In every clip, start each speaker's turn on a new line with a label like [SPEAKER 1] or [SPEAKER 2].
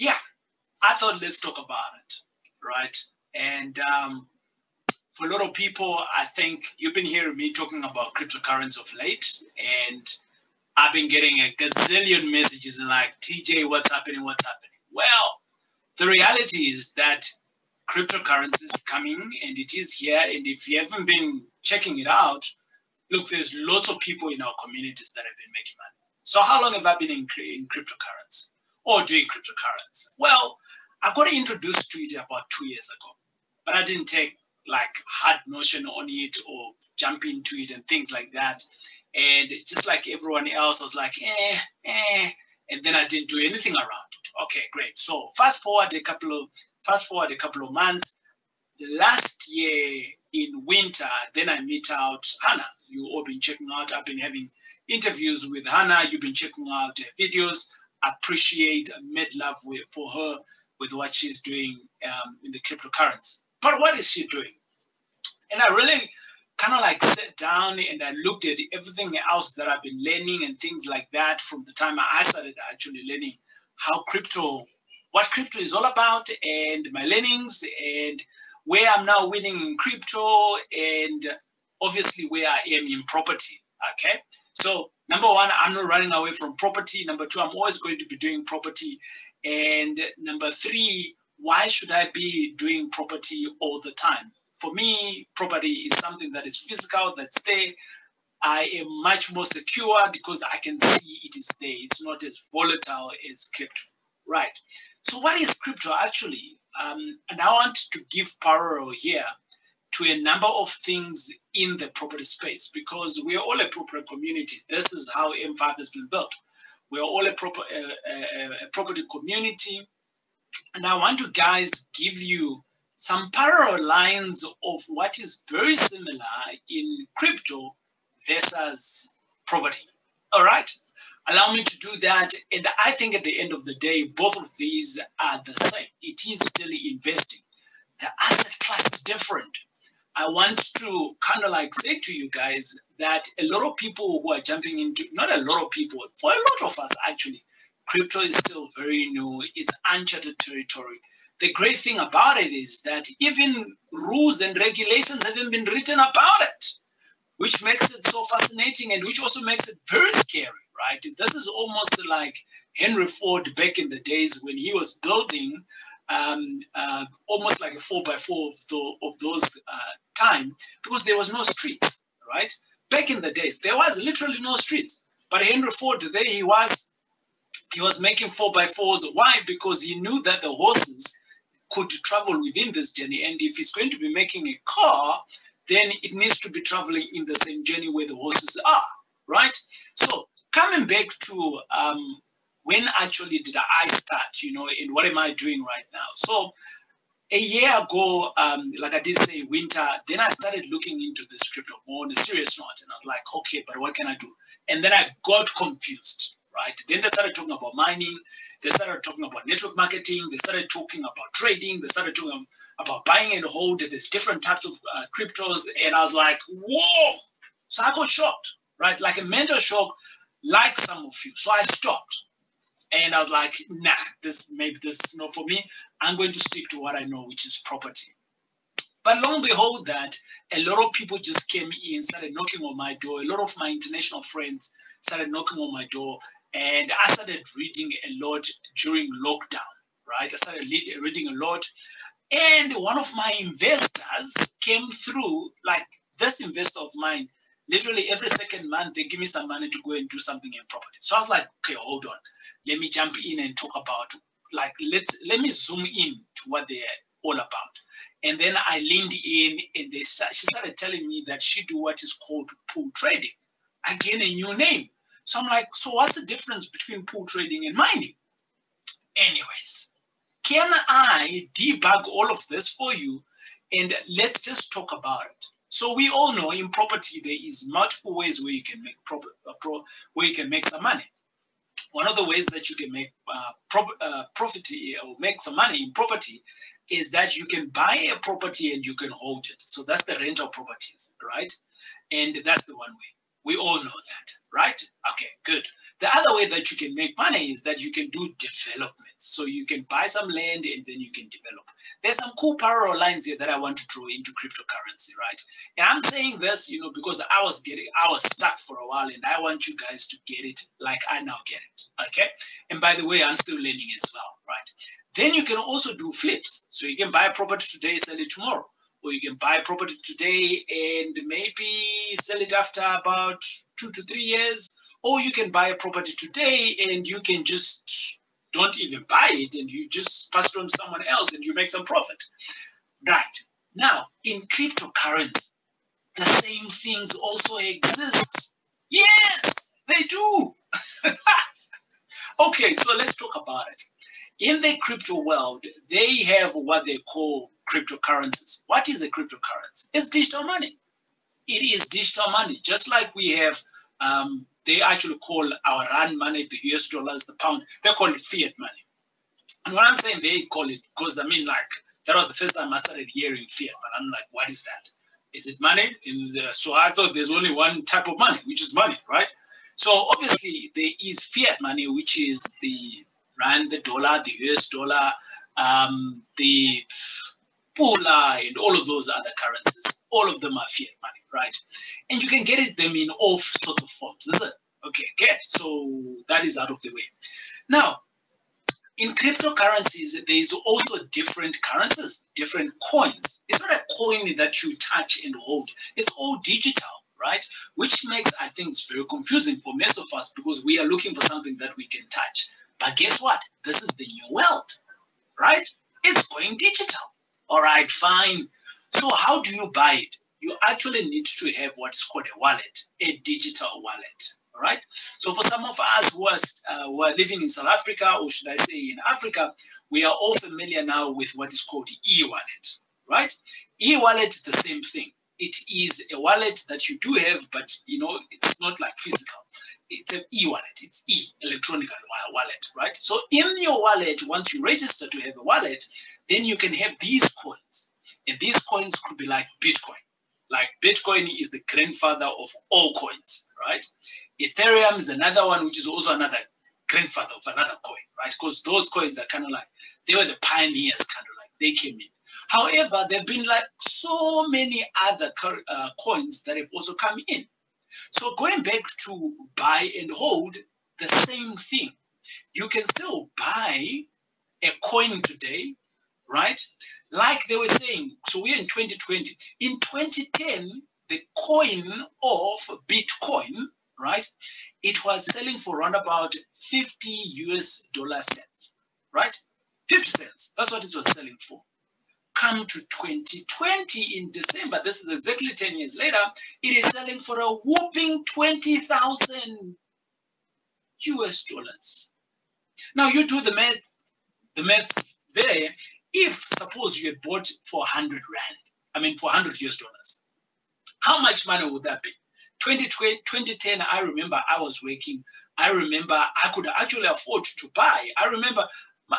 [SPEAKER 1] yeah, I thought let's talk about it, right? And um, for a lot of people, I think you've been hearing me talking about cryptocurrency of late, and I've been getting a gazillion messages like, TJ, what's happening? What's happening? Well, the reality is that cryptocurrency is coming and it is here. And if you haven't been checking it out, look, there's lots of people in our communities that have been making money. So how long have I been in, in cryptocurrency or doing cryptocurrency? Well, I got introduced to it about two years ago, but I didn't take like hard notion on it or jump into it and things like that. And just like everyone else, I was like, eh, eh, and then I didn't do anything around it. Okay, great. So fast forward a couple of fast forward a couple of months. Last year in winter, then I meet out Hannah. You all been checking out. I've been having interviews with Hannah. You've been checking out videos. Appreciate, made love for her with what she's doing um, in the cryptocurrency. But what is she doing? And I really kind of like sat down and I looked at everything else that I've been learning and things like that from the time I started actually learning how crypto, what crypto is all about and my learnings and where I'm now winning in crypto and obviously where I am in property. Okay. So number one, I'm not running away from property. Number two, I'm always going to be doing property. And number three, why should I be doing property all the time? For me, property is something that is physical, that's there. I am much more secure because I can see it is there. It's not as volatile as crypto, right? So what is crypto actually? Um, and I want to give parallel here to a number of things in the property space because we are all a property community. This is how M5 has been built. We are all a, proper, uh, a property community. And I want to, guys, give you some parallel lines of what is very similar in crypto versus property. All right? Allow me to do that. And I think at the end of the day, both of these are the same. It is still investing. The asset class is different. I want to kind of like say to you guys that a lot of people who are jumping into, not a lot of people, for a lot of us actually, crypto is still very new, it's uncharted territory. The great thing about it is that even rules and regulations haven't been written about it, which makes it so fascinating and which also makes it very scary, right? This is almost like Henry Ford back in the days when he was building um, uh, almost like a four by four of, the, of those uh, time because there was no streets, right? Back in the days, there was literally no streets. But Henry Ford, there he was, he was making four by fours. Why? Because he knew that the horses could travel within this journey. And if he's going to be making a car, then it needs to be traveling in the same journey where the horses are, right? So coming back to um, when actually did I start, you know, and what am I doing right now? So a year ago, um, like I did say, winter, then I started looking into this crypto more on a serious note. And I was like, okay, but what can I do? And then I got confused, right? Then they started talking about mining. They started talking about network marketing. They started talking about trading. They started talking about buying and hold. There's different types of uh, cryptos. And I was like, whoa. So I got shocked, right? Like a mental shock, like some of you. So I stopped. And I was like, nah, this maybe this is not for me. I'm going to stick to what I know, which is property. But long behold, that a lot of people just came in, started knocking on my door. A lot of my international friends started knocking on my door, and I started reading a lot during lockdown. Right, I started reading a lot, and one of my investors came through. Like this investor of mine, literally every second month they give me some money to go and do something in property. So I was like, okay, hold on, let me jump in and talk about like let's let me zoom in to what they're all about. And then I leaned in and they she started telling me that she do what is called pool trading. Again, a new name. So I'm like, so what's the difference between pool trading and mining? Anyways, can I debug all of this for you? And let's just talk about it. So we all know in property there is multiple ways where you can make pro, uh, pro where you can make some money one of the ways that you can make uh, pro- uh, profit or make some money in property is that you can buy a property and you can hold it. So that's the rental properties, right? And that's the one way We all know that, right? Okay, good. The other way that you can make money is that you can do development. So you can buy some land and then you can develop. There's some cool parallel lines here that I want to draw into cryptocurrency, right? And I'm saying this, you know, because I was getting, I was stuck for a while and I want you guys to get it like I now get it, okay? And by the way, I'm still learning as well, right? Then you can also do flips. So you can buy a property today, sell it tomorrow. Or you can buy property today and maybe sell it after about two to three years or you can buy a property today and you can just don't even buy it and you just pass it on to someone else and you make some profit. Right. Now, in cryptocurrency, the same things also exist. Yes, they do. okay, so let's talk about it. In the crypto world, they have what they call cryptocurrencies. What is a cryptocurrency? It's digital money. It is digital money, just like we have um, they actually call our rand money, the US dollars, the pound, they call it fiat money. And what I'm saying they call it, because I mean, like, that was the first time I started hearing fiat, but I'm like, what is that? Is it money? The, so I thought there's only one type of money, which is money, right? So obviously there is fiat money, which is the rand, the dollar, the US dollar, um, the pula, and all of those other currencies. All of them are fiat money right? And you can get it them in all sort of forms. Is it? Okay, good. So that is out of the way. Now, in cryptocurrencies, there is also different currencies, different coins. It's not a coin that you touch and hold. It's all digital, right? Which makes, I think, it's very confusing for most of us because we are looking for something that we can touch. But guess what? This is the new world, right? It's going digital. All right, fine. So how do you buy it? you actually need to have what's called a wallet, a digital wallet. All right. So for some of us who are, uh, who are living in South Africa, or should I say in Africa, we are all familiar now with what is called e-wallet, right? E-wallet the same thing. It is a wallet that you do have, but you know it's not like physical. It's an e-wallet. It's e electronic wallet, right? So in your wallet, once you register to have a wallet, then you can have these coins, and these coins could be like Bitcoin like Bitcoin is the grandfather of all coins, right? Ethereum is another one, which is also another grandfather of another coin, right? Because those coins are kind of like, they were the pioneers, kind of like they came in. However, there have been like so many other uh, coins that have also come in. So going back to buy and hold, the same thing. You can still buy a coin today, right? like they were saying, so we're in 2020. In 2010, the coin of Bitcoin, right, it was selling for around about 50 US dollar cents, right? 50 cents. That's what it was selling for. Come to 2020 in December, this is exactly 10 years later, it is selling for a whooping 20,000 US dollars. Now you do the math, the maths there, if suppose you had bought for 100 rand, I mean for 100 US dollars, how much money would that be? 2020, 2010, I remember I was working. I remember I could actually afford to buy. I remember my,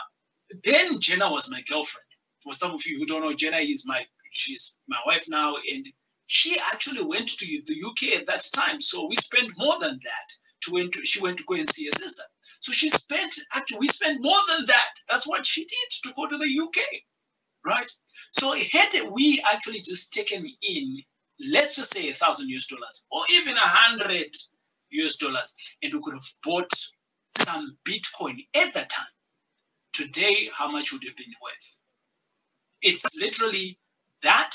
[SPEAKER 1] then Jenna was my girlfriend. For some of you who don't know, Jenna is my she's my wife now, and she actually went to the UK at that time. So we spent more than that. To went to, she went to go and see her sister. So she spent, actually, we spent more than that. That's what she did to go to the UK, right? So had we actually just taken in, let's just say a thousand US dollars or even a hundred US dollars, and we could have bought some Bitcoin at that time, today, how much would it have been worth? It's literally that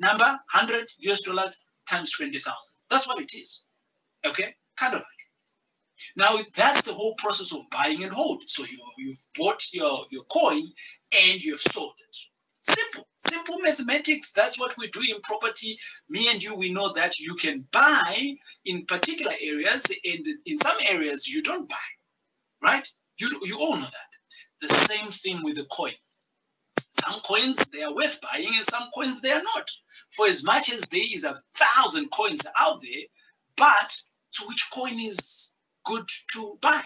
[SPEAKER 1] number, 100 US dollars times 20,000. That's what it is. Okay? Kind of. Now that's the whole process of buying and hold. So you, you've bought your, your coin and you've sold it. Simple, simple mathematics. That's what we do in property. Me and you, we know that you can buy in particular areas, and in some areas you don't buy, right? You, you all know that. The same thing with the coin. Some coins they are worth buying, and some coins they are not. For as much as there is a thousand coins out there, but to which coin is good to buy.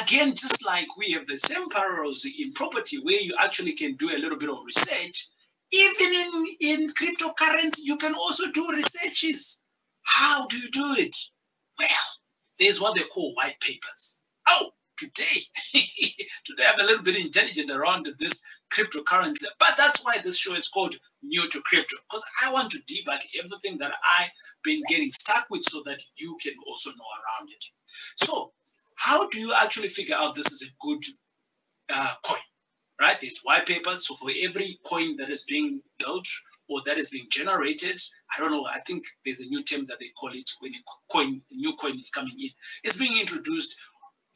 [SPEAKER 1] Again, just like we have the same parallels in property where you actually can do a little bit of research, even in, in cryptocurrency, you can also do researches. How do you do it? Well, there's what they call white papers. Oh, today, today I'm a little bit intelligent around this cryptocurrency, but that's why this show is called New to Crypto, because I want to debug everything that I've been getting stuck with so that you can also know around it. So, how do you actually figure out this is a good uh, coin? Right? There's white papers. So for every coin that is being built or that is being generated, I don't know. I think there's a new term that they call it when a coin, a new coin is coming in. It's being introduced.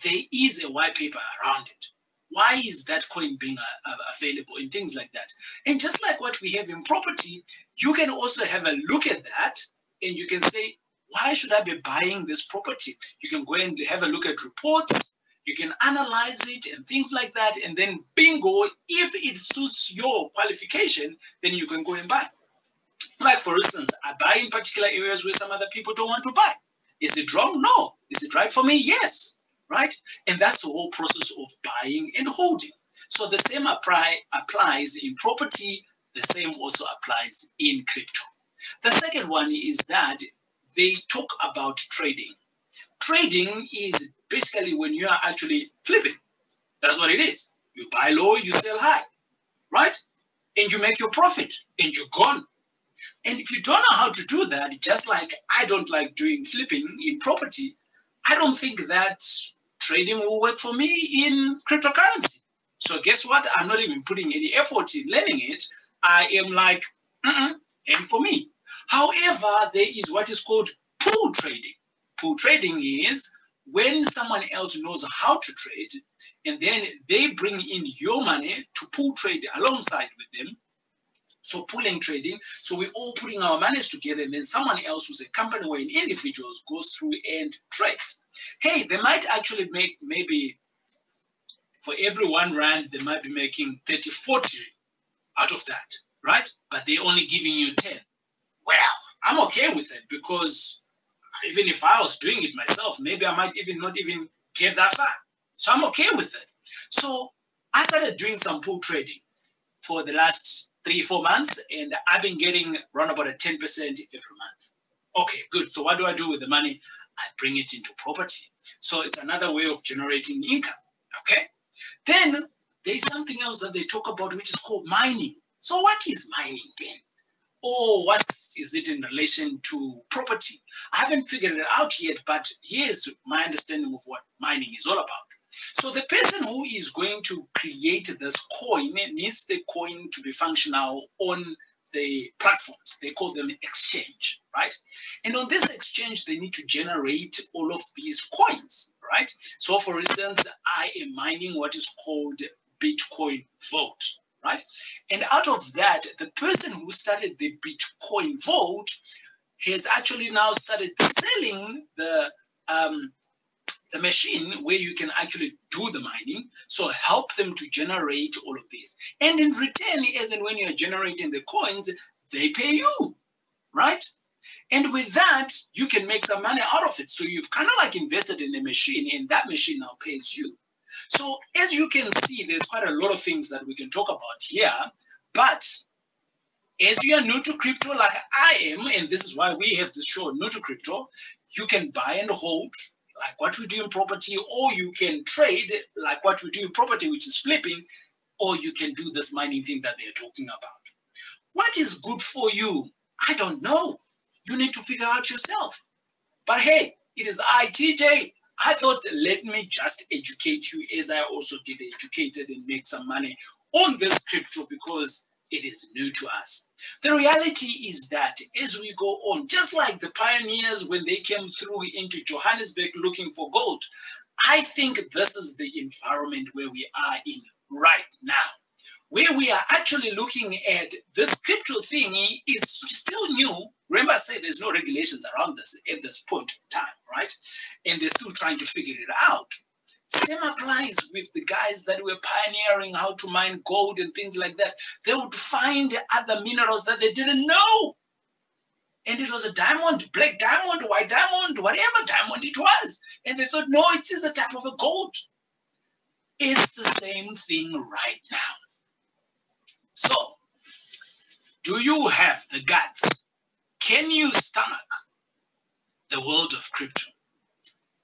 [SPEAKER 1] There is a white paper around it. Why is that coin being uh, uh, available and things like that? And just like what we have in property, you can also have a look at that and you can say, why should I be buying this property? You can go and have a look at reports, you can analyze it and things like that. And then bingo, if it suits your qualification, then you can go and buy. Like for instance, I buy in particular areas where some other people don't want to buy. Is it wrong? No. Is it right for me? Yes. Right? And that's the whole process of buying and holding. So the same apply, applies in property, the same also applies in crypto. The second one is that they talk about trading. Trading is basically when you are actually flipping. That's what it is. You buy low, you sell high, right? And you make your profit and you're gone. And if you don't know how to do that, just like I don't like doing flipping in property, I don't think that trading will work for me in cryptocurrency. So guess what? I'm not even putting any effort in learning it. I am like, mm-mm, and for me. However, there is what is called pool trading. Pool trading is when someone else knows how to trade and then they bring in your money to pool trade alongside with them. So pooling trading. So we're all putting our monies together and then someone else who's a company or an individual goes through and trades. Hey, they might actually make maybe for every one rand, they might be making 30, 40 out of that, right? But they're only giving you 10 well, I'm okay with it because even if I was doing it myself, maybe I might even not even get that far. So I'm okay with it. So I started doing some pool trading for the last three, four months, and I've been getting around about a 10% every month. Okay, good. So what do I do with the money? I bring it into property. So it's another way of generating income. Okay. Then there's something else that they talk about, which is called mining. So what is mining then? Or what is it in relation to property? I haven't figured it out yet, but here's my understanding of what mining is all about. So the person who is going to create this coin needs the coin to be functional on the platforms. They call them exchange, right? And on this exchange, they need to generate all of these coins, right? So for instance, I am mining what is called Bitcoin Vault right? And out of that, the person who started the Bitcoin Vault has actually now started selling the um, the machine where you can actually do the mining. So help them to generate all of this. And in return, as and when you're generating the coins, they pay you, right? And with that, you can make some money out of it. So you've kind of like invested in a machine, and that machine now pays you. So as you can see, there's quite a lot of things that we can talk about here, but as you are new to crypto like I am, and this is why we have this show, New to Crypto, you can buy and hold like what we do in property, or you can trade like what we do in property, which is flipping, or you can do this mining thing that they're talking about. What is good for you? I don't know. You need to figure out yourself. But hey, it is I, TJ, I thought, let me just educate you as I also get educated and make some money on this crypto because it is new to us. The reality is that as we go on, just like the pioneers when they came through into Johannesburg looking for gold, I think this is the environment where we are in right now where we are actually looking at this crypto thing is still new. Remember, I said there's no regulations around this at this point in time, right? And they're still trying to figure it out. Same applies with the guys that were pioneering how to mine gold and things like that. They would find other minerals that they didn't know. And it was a diamond, black diamond, white diamond, whatever diamond it was. And they thought, no, it is a type of a gold. It's the same thing right now. So, do you have the guts? Can you stomach the world of crypto?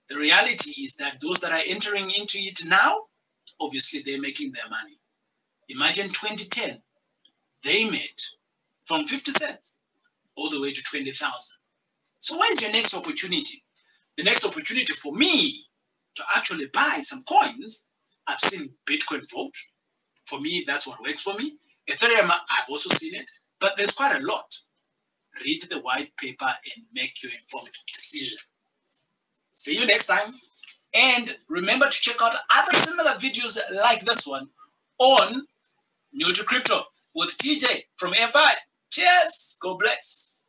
[SPEAKER 1] The reality is that those that are entering into it now, obviously they're making their money. Imagine 2010, they made from 50 cents all the way to 20,000. So where's your next opportunity? The next opportunity for me to actually buy some coins, I've seen Bitcoin Vault. For me, that's what works for me. Ethereum, I've also seen it, but there's quite a lot. Read the white paper and make your informed decision. See you next time. And remember to check out other similar videos like this one on New to Crypto with TJ from M5. Cheers. God bless.